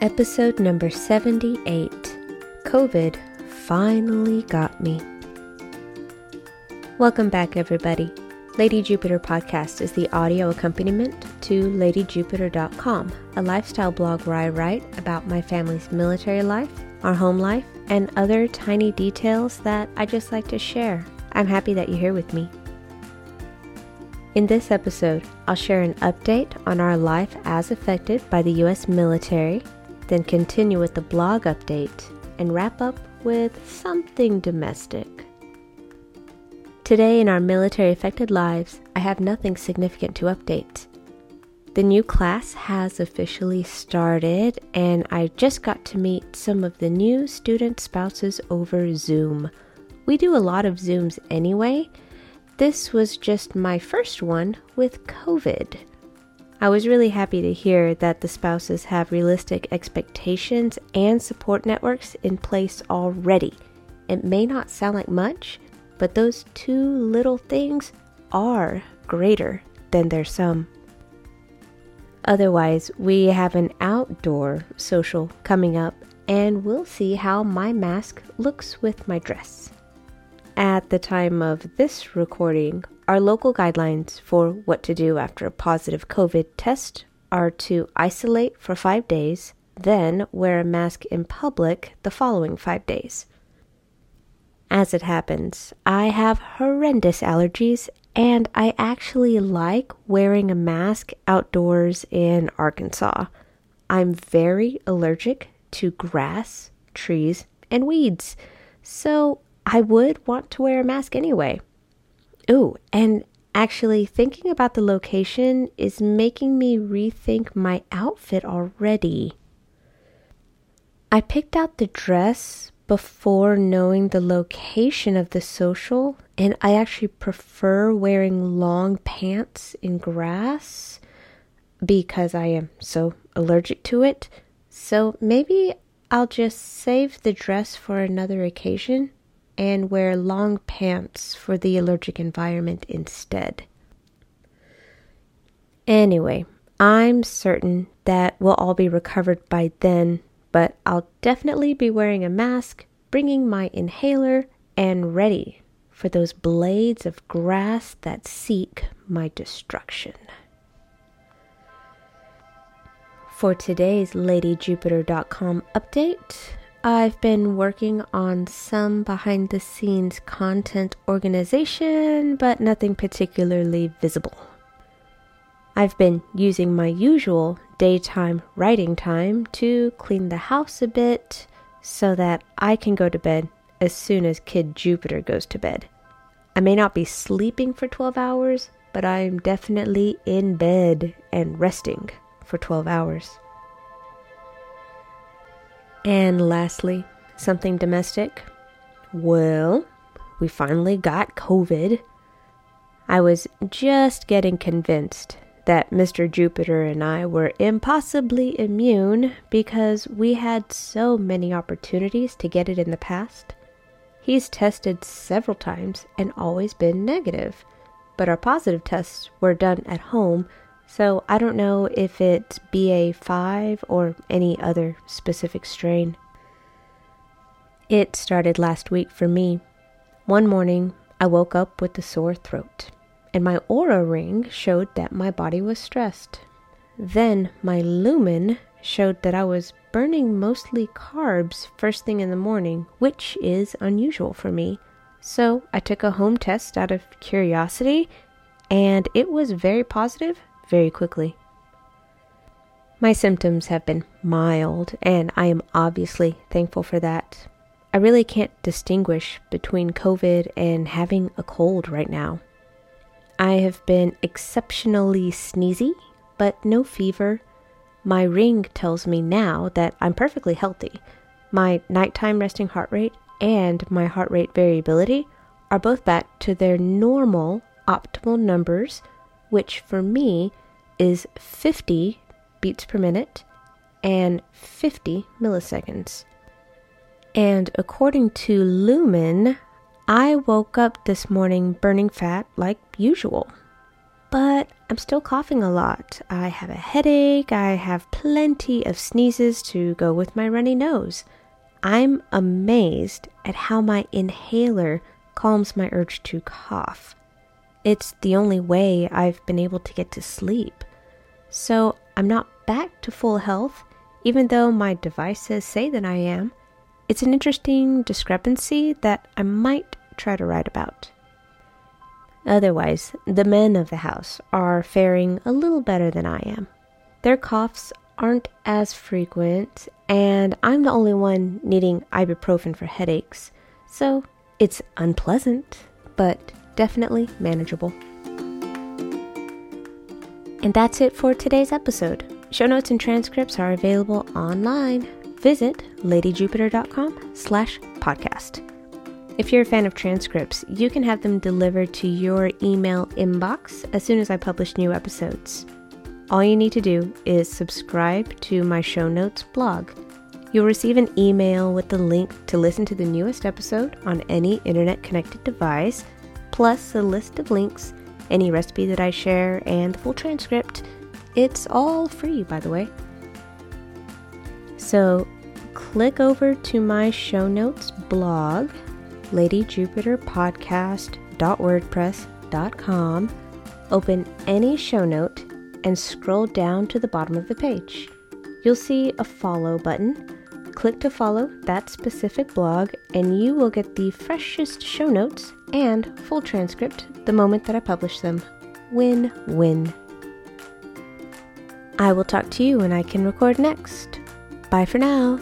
Episode number 78 COVID finally got me. Welcome back, everybody. Lady Jupiter podcast is the audio accompaniment to ladyjupiter.com, a lifestyle blog where I write about my family's military life, our home life, and other tiny details that I just like to share. I'm happy that you're here with me. In this episode, I'll share an update on our life as affected by the U.S. military, then continue with the blog update, and wrap up with something domestic. Today, in our military affected lives, I have nothing significant to update. The new class has officially started, and I just got to meet some of the new student spouses over Zoom. We do a lot of Zooms anyway this was just my first one with COVID. I was really happy to hear that the spouses have realistic expectations and support networks in place already. It may not sound like much, but those two little things are greater than their sum. Otherwise, we have an outdoor social coming up, and we'll see how my mask looks with my dress. At the time of this recording, our local guidelines for what to do after a positive COVID test are to isolate for five days, then wear a mask in public the following five days. As it happens, I have horrendous allergies and I actually like wearing a mask outdoors in Arkansas. I'm very allergic to grass, trees, and weeds, so I would want to wear a mask anyway. Ooh, and actually, thinking about the location is making me rethink my outfit already. I picked out the dress before knowing the location of the social, and I actually prefer wearing long pants in grass because I am so allergic to it. So maybe I'll just save the dress for another occasion and wear long pants for the allergic environment instead. Anyway, I'm certain that we'll all be recovered by then, but I'll definitely be wearing a mask, bringing my inhaler, and ready for those blades of grass that seek my destruction. For today's LadyJupiter.com update, I've been working on some behind the scenes content organization, but nothing particularly visible. I've been using my usual daytime writing time to clean the house a bit so that I can go to bed as soon as Kid Jupiter goes to bed. I may not be sleeping for 12 hours, but I'm definitely in bed and resting for 12 hours. And lastly, something domestic. Well, we finally got COVID. I was just getting convinced that Mr. Jupiter and I were impossibly immune because we had so many opportunities to get it in the past. He's tested several times and always been negative, but our positive tests were done at home so I don't know if it's BA5 or any other specific strain. It started last week for me. One morning, I woke up with a sore throat, and my Oura ring showed that my body was stressed. Then my lumen showed that I was burning mostly carbs first thing in the morning, which is unusual for me. So I took a home test out of curiosity, and it was very positive very quickly. My symptoms have been mild, and I am obviously thankful for that. I really can't distinguish between COVID and having a cold right now. I have been exceptionally sneezy, but no fever. My ring tells me now that I'm perfectly healthy. My nighttime resting heart rate and my heart rate variability are both back to their normal optimal numbers which for me is 50 beats per minute and 50 milliseconds. And according to Lumen, I woke up this morning burning fat like usual. But I'm still coughing a lot. I have a headache. I have plenty of sneezes to go with my runny nose. I'm amazed at how my inhaler calms my urge to cough. It's the only way I've been able to get to sleep. So I'm not back to full health, even though my devices say that I am. It's an interesting discrepancy that I might try to write about. Otherwise, the men of the house are faring a little better than I am. Their coughs aren't as frequent, and I'm the only one needing ibuprofen for headaches, so it's unpleasant, but definitely manageable. And that's it for today's episode. Show notes and transcripts are available online. Visit ladyjupiter.com slash podcast. If you're a fan of transcripts, you can have them delivered to your email inbox as soon as I publish new episodes. All you need to do is subscribe to my show notes blog. You'll receive an email with the link to listen to the newest episode on any internet connected device, plus a list of links, any recipe that I share, and the full transcript. It's all free, by the way. So click over to my show notes blog ladyjupiterpodcast.wordpress.com, open any show note, and scroll down to the bottom of the page. You'll see a follow button. Click to follow that specific blog, and you will get the freshest show notes and full transcript the moment that I publish them. Win win. I will talk to you when I can record next. Bye for now.